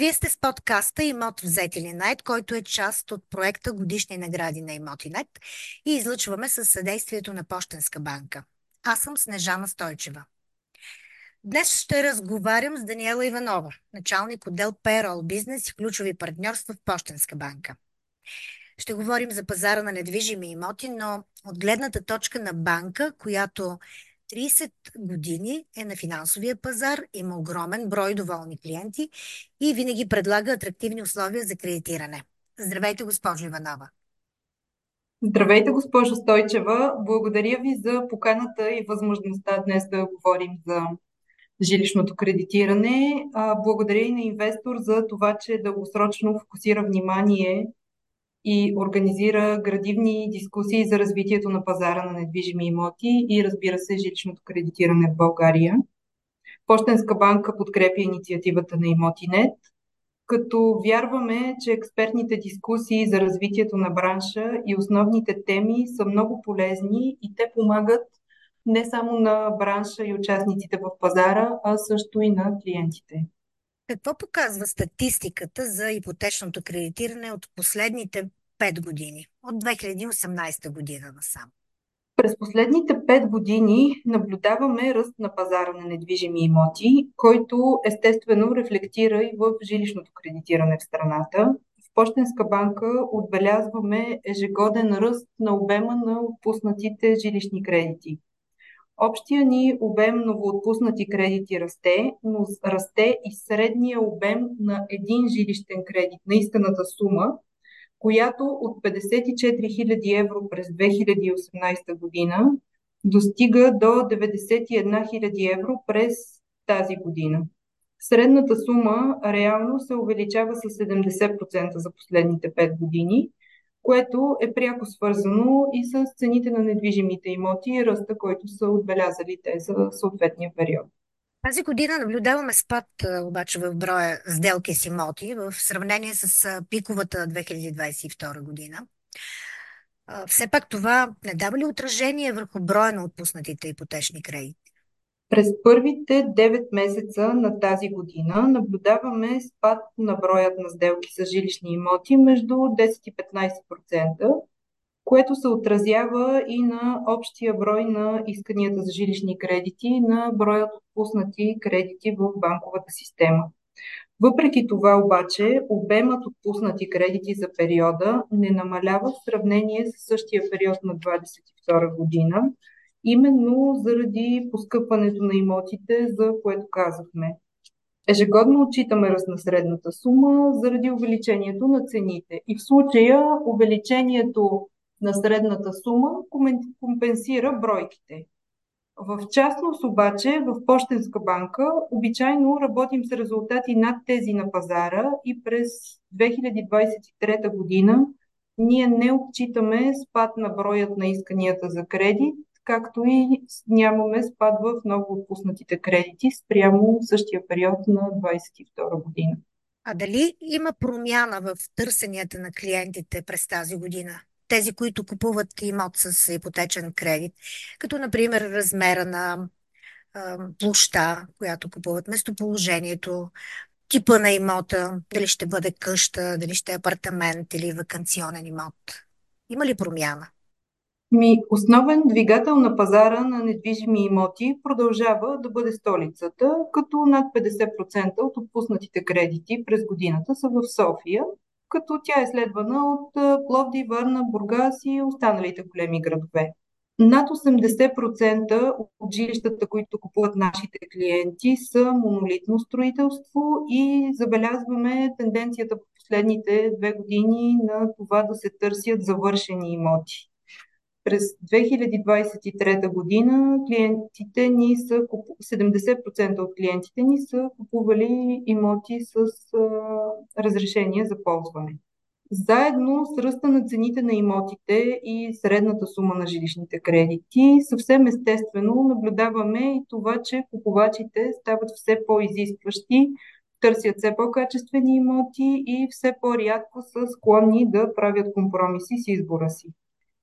Вие сте с подкаста Имот взети ли найт, който е част от проекта Годишни награди на Имотинет и излъчваме със съдействието на Пощенска банка. Аз съм Снежана Стойчева. Днес ще разговарям с Даниела Иванова, началник отдел Payroll Бизнес и ключови партньорства в Пощенска банка. Ще говорим за пазара на недвижими имоти, но от гледната точка на банка, която 30 години е на финансовия пазар, има огромен брой доволни клиенти и винаги предлага атрактивни условия за кредитиране. Здравейте, госпожо Иванова! Здравейте, госпожо Стойчева! Благодаря ви за поканата и възможността днес да говорим за жилищното кредитиране. Благодаря и на инвестор за това, че дългосрочно фокусира внимание и организира градивни дискусии за развитието на пазара на недвижими имоти и разбира се жилищното кредитиране в България. Пощенска банка подкрепя инициативата на Имотинет, като вярваме, че експертните дискусии за развитието на бранша и основните теми са много полезни и те помагат не само на бранша и участниците в пазара, а също и на клиентите. Какво показва статистиката за ипотечното кредитиране от последните 5 години, от 2018 година насам? През последните 5 години наблюдаваме ръст на пазара на недвижими имоти, който естествено рефлектира и в жилищното кредитиране в страната. В Пощенска банка отбелязваме ежегоден ръст на обема на отпуснатите жилищни кредити. Общия ни обем новоотпуснати кредити расте, но расте и средния обем на един жилищен кредит на исканата сума, която от 54 000 евро през 2018 година достига до 91 000 евро през тази година. Средната сума реално се увеличава с 70% за последните 5 години, което е пряко свързано и с цените на недвижимите имоти и ръста, който са отбелязали те за съответния период. Тази година наблюдаваме спад обаче в броя сделки с имоти в сравнение с пиковата 2022 година. Все пак това не дава ли отражение върху броя на отпуснатите ипотечни кредити? През първите 9 месеца на тази година наблюдаваме спад на броят на сделки с жилищни имоти между 10 и 15%, което се отразява и на общия брой на исканията за жилищни кредити, на броят отпуснати кредити в банковата система. Въпреки това обаче, обемът отпуснати кредити за периода не намалява в сравнение с същия период на 2022 година, именно заради поскъпването на имотите, за което казахме. Ежегодно отчитаме ръст на средната сума заради увеличението на цените. И в случая увеличението на средната сума компенсира бройките. В частност обаче в Пощенска банка обичайно работим с резултати над тези на пазара и през 2023 година ние не отчитаме спад на броят на исканията за кредит, както и нямаме спад в много отпуснатите кредити спрямо същия период на 2022 година. А дали има промяна в търсенията на клиентите през тази година? тези, които купуват имот с ипотечен кредит, като например размера на площа, която купуват, местоположението, типа на имота, дали ще бъде къща, дали ще е апартамент или вакансионен имот. Има ли промяна? Ми, основен двигател на пазара на недвижими имоти продължава да бъде столицата, като над 50% от отпуснатите кредити през годината са в София, като тя е следвана от Пловди, Върна, Бургас и останалите големи градове. Над 80% от жилищата, които купуват нашите клиенти, са монолитно строителство и забелязваме тенденцията в последните две години на това да се търсят завършени имоти. През 2023 година клиентите ни са 70% от клиентите ни са купували имоти с а, разрешение за ползване. Заедно с ръста на цените на имотите и средната сума на жилищните кредити, съвсем естествено наблюдаваме и това, че купувачите стават все по-изискващи, търсят все по-качествени имоти и все по-рядко са склонни да правят компромиси с избора си.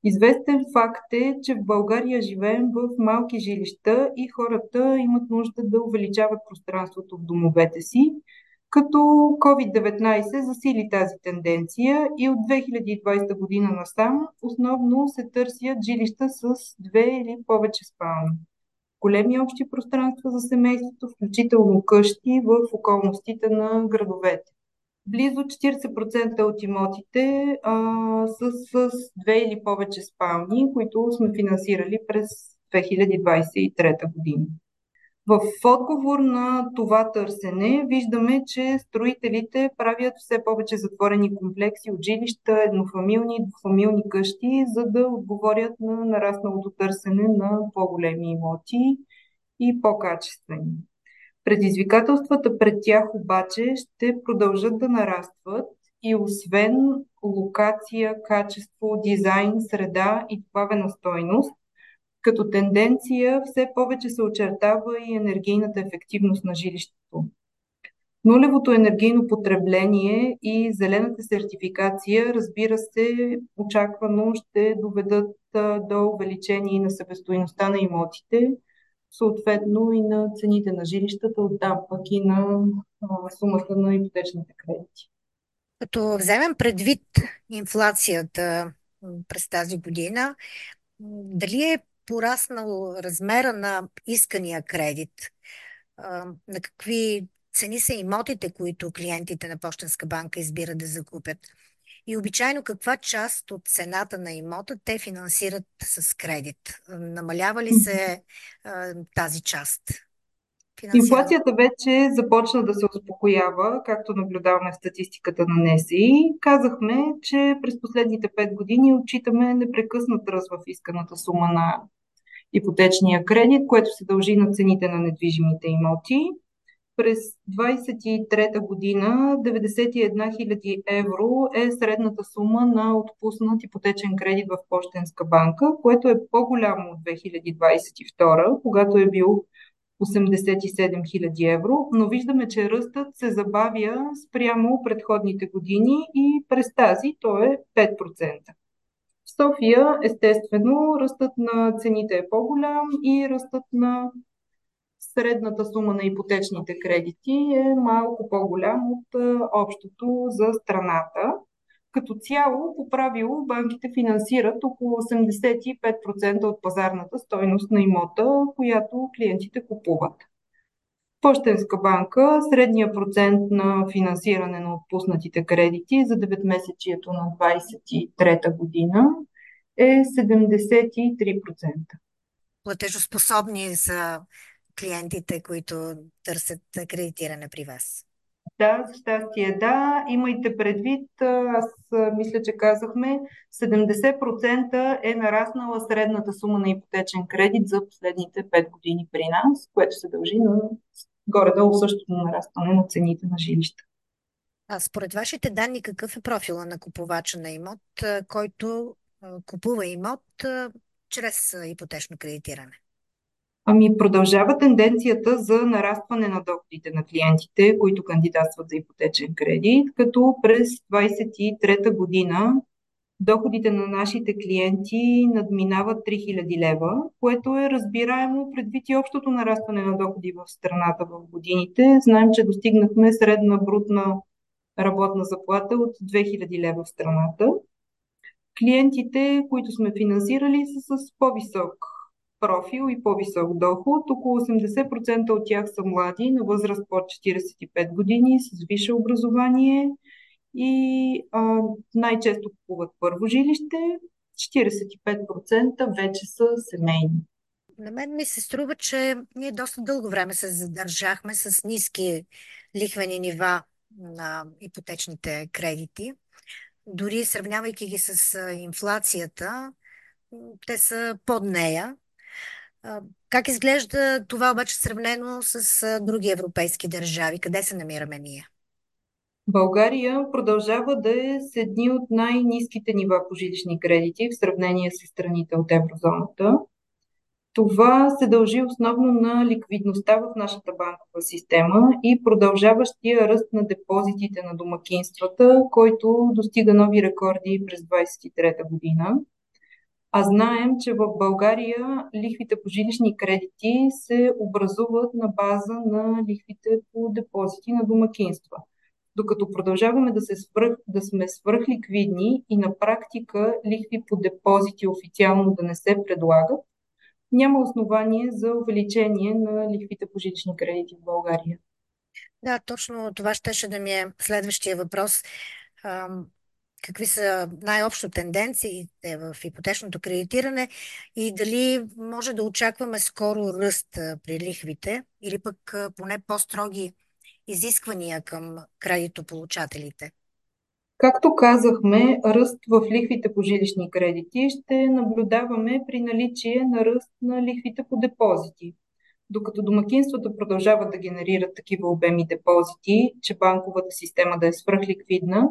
Известен факт е, че в България живеем в малки жилища и хората имат нужда да увеличават пространството в домовете си. като COVID-19 засили тази тенденция и от 2020 година насам основно се търсят жилища с две или повече спални. Големи общи пространства за семейството, включително къщи в околностите на градовете. Близо 40% от имотите а, са с две или повече спални, които сме финансирали през 2023 година. В отговор на това търсене виждаме, че строителите правят все повече затворени комплекси от жилища, еднофамилни и двуфамилни къщи, за да отговорят на нарасналото търсене на по-големи имоти и по-качествени. Предизвикателствата пред тях обаче ще продължат да нарастват и освен локация, качество, дизайн, среда и добавена стойност, като тенденция все повече се очертава и енергийната ефективност на жилището. Нулевото енергийно потребление и зелената сертификация, разбира се, очаквано ще доведат до увеличение на себестоиността на имотите, съответно и на цените на жилищата, оттам пък и на сумата на ипотечните кредити. Като вземем предвид инфлацията през тази година, дали е пораснал размера на искания кредит? На какви цени са имотите, които клиентите на Почтенска банка избират да закупят? И обичайно каква част от цената на имота те финансират с кредит? Намалява ли се а, тази част? Инфлацията вече започна да се успокоява, както наблюдаваме в статистиката на НСИ. Казахме, че през последните 5 години отчитаме непрекъснат ръст в исканата сума на ипотечния кредит, което се дължи на цените на недвижимите имоти. През 23-та година 91 000 евро е средната сума на отпуснат ипотечен кредит в Пощенска банка, което е по-голямо от 2022, когато е бил 87 000 евро, но виждаме, че ръстът се забавя спрямо предходните години и през тази то е 5%. В София, естествено, ръстът на цените е по-голям и ръстът на средната сума на ипотечните кредити е малко по-голям от общото за страната. Като цяло, по правило, банките финансират около 85% от пазарната стойност на имота, която клиентите купуват. Пощенска банка, средния процент на финансиране на отпуснатите кредити за 9-месечието на 23-та година е 73%. Платежоспособни са клиентите, които търсят кредитиране при вас? Да, за щастие да. Имайте предвид, аз мисля, че казахме, 70% е нараснала средната сума на ипотечен кредит за последните 5 години при нас, което се дължи на горе-долу същото нарастване на цените на жилища. А според вашите данни, какъв е профила на купувача на имот, който купува имот чрез ипотечно кредитиране? Ами продължава тенденцията за нарастване на доходите на клиентите, които кандидатстват за ипотечен кредит, като през 2023 година доходите на нашите клиенти надминават 3000 лева, което е разбираемо предвид и общото нарастване на доходи в страната в годините. Знаем, че достигнахме средна брутна работна заплата от 2000 лева в страната. Клиентите, които сме финансирали, са с по-висок профил и по-висок доход. Около 80% от тях са млади, на възраст под 45 години, с висше образование и а, най-често купуват първо жилище. 45% вече са семейни. На мен ми се струва, че ние доста дълго време се задържахме с ниски лихвени нива на ипотечните кредити. Дори сравнявайки ги с инфлацията, те са под нея. Как изглежда това обаче сравнено с други европейски държави? Къде се намираме ние? България продължава да е с едни от най-низките нива по жилищни кредити в сравнение с страните от еврозоната. Това се дължи основно на ликвидността в нашата банкова система и продължаващия ръст на депозитите на домакинствата, който достига нови рекорди през 2023 година. А знаем, че в България лихвите по жилищни кредити се образуват на база на лихвите по депозити на домакинства. Докато продължаваме да, се свръх, да сме свръхликвидни и на практика лихви по депозити официално да не се предлагат, няма основание за увеличение на лихвите по жилищни кредити в България. Да, точно това щеше да ми е следващия въпрос. Какви са най-общо тенденциите в ипотечното кредитиране и дали може да очакваме скоро ръст при лихвите или пък поне по-строги изисквания към кредитополучателите? Както казахме, ръст в лихвите по жилищни кредити ще наблюдаваме при наличие на ръст на лихвите по депозити. Докато домакинствата продължават да генерират такива обеми депозити, че банковата система да е свръхликвидна,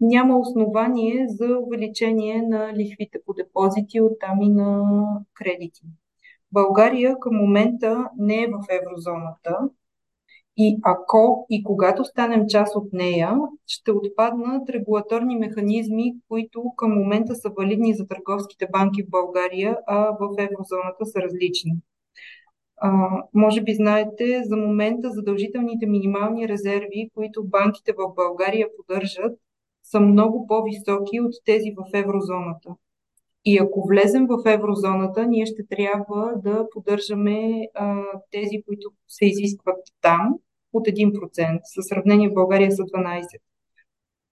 няма основание за увеличение на лихвите по депозити, оттам и на кредити. България към момента не е в еврозоната, и ако и когато станем част от нея, ще отпаднат регулаторни механизми, които към момента са валидни за търговските банки в България, а в еврозоната са различни. А, може би знаете, за момента задължителните минимални резерви, които банките в България поддържат, са много по-високи от тези в еврозоната. И ако влезем в еврозоната, ние ще трябва да поддържаме а, тези, които се изискват там, от 1%. Със сравнение в България са 12%.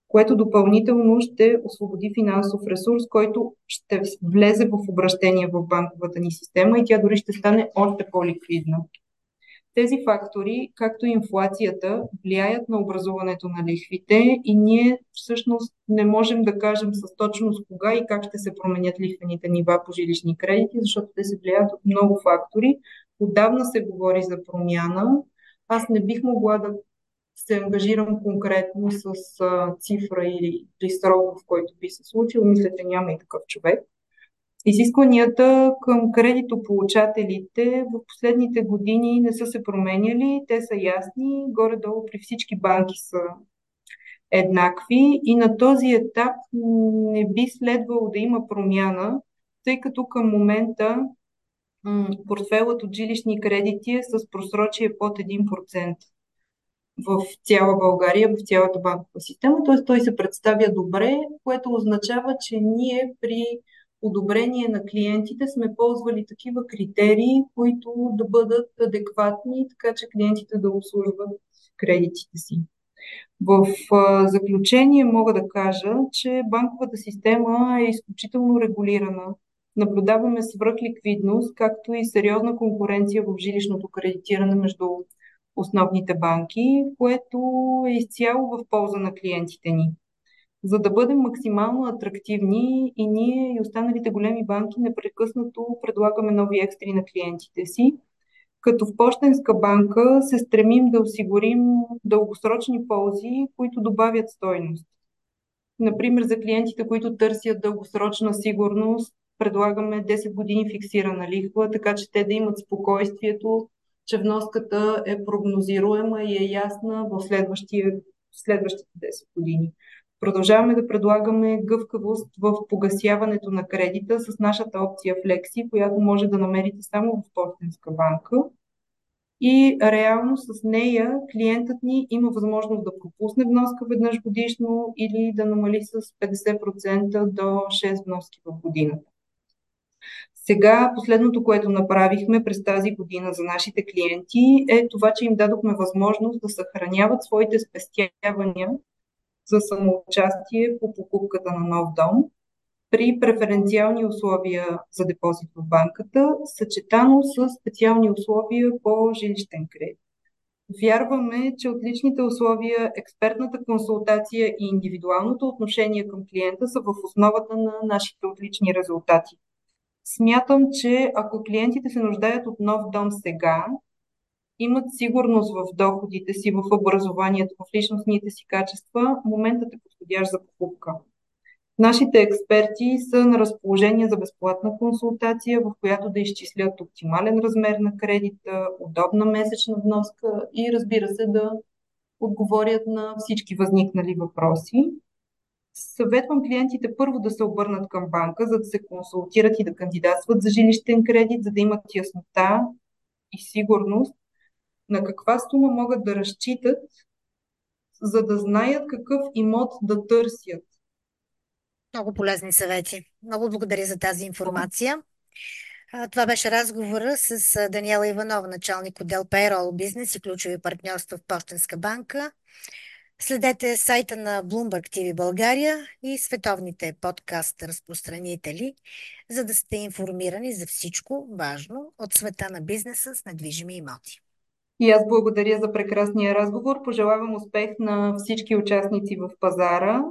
Което допълнително ще освободи финансов ресурс, който ще влезе в обращение в банковата ни система и тя дори ще стане още по-ликвидна. Тези фактори, както и инфлацията, влияят на образуването на лихвите и ние всъщност не можем да кажем с точност кога и как ще се променят лихвените нива по жилищни кредити, защото те се влияят от много фактори. Отдавна се говори за промяна, аз не бих могла да се ангажирам конкретно с цифра или, или срок, в който би се случил. Мисля, че няма и такъв човек. Изискванията към кредитополучателите в последните години не са се променяли. Те са ясни. Горе-долу при всички банки са еднакви и на този етап не би следвало да има промяна, тъй като към момента портфелът от жилищни кредити е с просрочие под 1% в цяла България, в цялата банкова система. Т.е. той се представя добре, което означава, че ние при одобрение на клиентите сме ползвали такива критерии, които да бъдат адекватни, така че клиентите да обслужват кредитите си. В заключение мога да кажа, че банковата система е изключително регулирана наблюдаваме свръхликвидност, както и сериозна конкуренция в жилищното кредитиране между основните банки, което е изцяло в полза на клиентите ни. За да бъдем максимално атрактивни и ние и останалите големи банки непрекъснато предлагаме нови екстри на клиентите си, като в Пощенска банка се стремим да осигурим дългосрочни ползи, които добавят стойност. Например, за клиентите, които търсят дългосрочна сигурност, предлагаме 10 години фиксирана лихва, така че те да имат спокойствието, че вноската е прогнозируема и е ясна в, следващите 10 години. Продължаваме да предлагаме гъвкавост в погасяването на кредита с нашата опция Flexi, която може да намерите само в Пощенска банка. И реално с нея клиентът ни има възможност да пропусне вноска веднъж годишно или да намали с 50% до 6 вноски в годината. Сега последното, което направихме през тази година за нашите клиенти е това, че им дадохме възможност да съхраняват своите спестявания за самоучастие по покупката на нов дом при преференциални условия за депозит в банката, съчетано с специални условия по жилищен кредит. Вярваме, че отличните условия, експертната консултация и индивидуалното отношение към клиента са в основата на нашите отлични резултати. Смятам, че ако клиентите се нуждаят от нов дом сега, имат сигурност в доходите си, в образованието, в личностните си качества, моментът е подходящ за покупка. Нашите експерти са на разположение за безплатна консултация, в която да изчислят оптимален размер на кредита, удобна месечна вноска и разбира се да отговорят на всички възникнали въпроси. Съветвам клиентите първо да се обърнат към банка, за да се консултират и да кандидатстват за жилищен кредит, за да имат яснота и сигурност на каква сума могат да разчитат, за да знаят какъв имот да търсят. Много полезни съвети. Много благодаря за тази информация. Това беше разговора с Даниела Иванова, началник отдел Payroll бизнес и ключови партньорства в Пощенска банка. Следете сайта на Bloomberg TV България и световните подкаст разпространители, за да сте информирани за всичко важно от света на бизнеса с недвижими имоти. И аз благодаря за прекрасния разговор. Пожелавам успех на всички участници в пазара.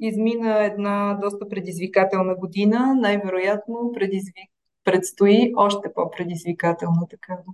Измина една доста предизвикателна година. Най-вероятно предизвик... предстои още по-предизвикателна такава.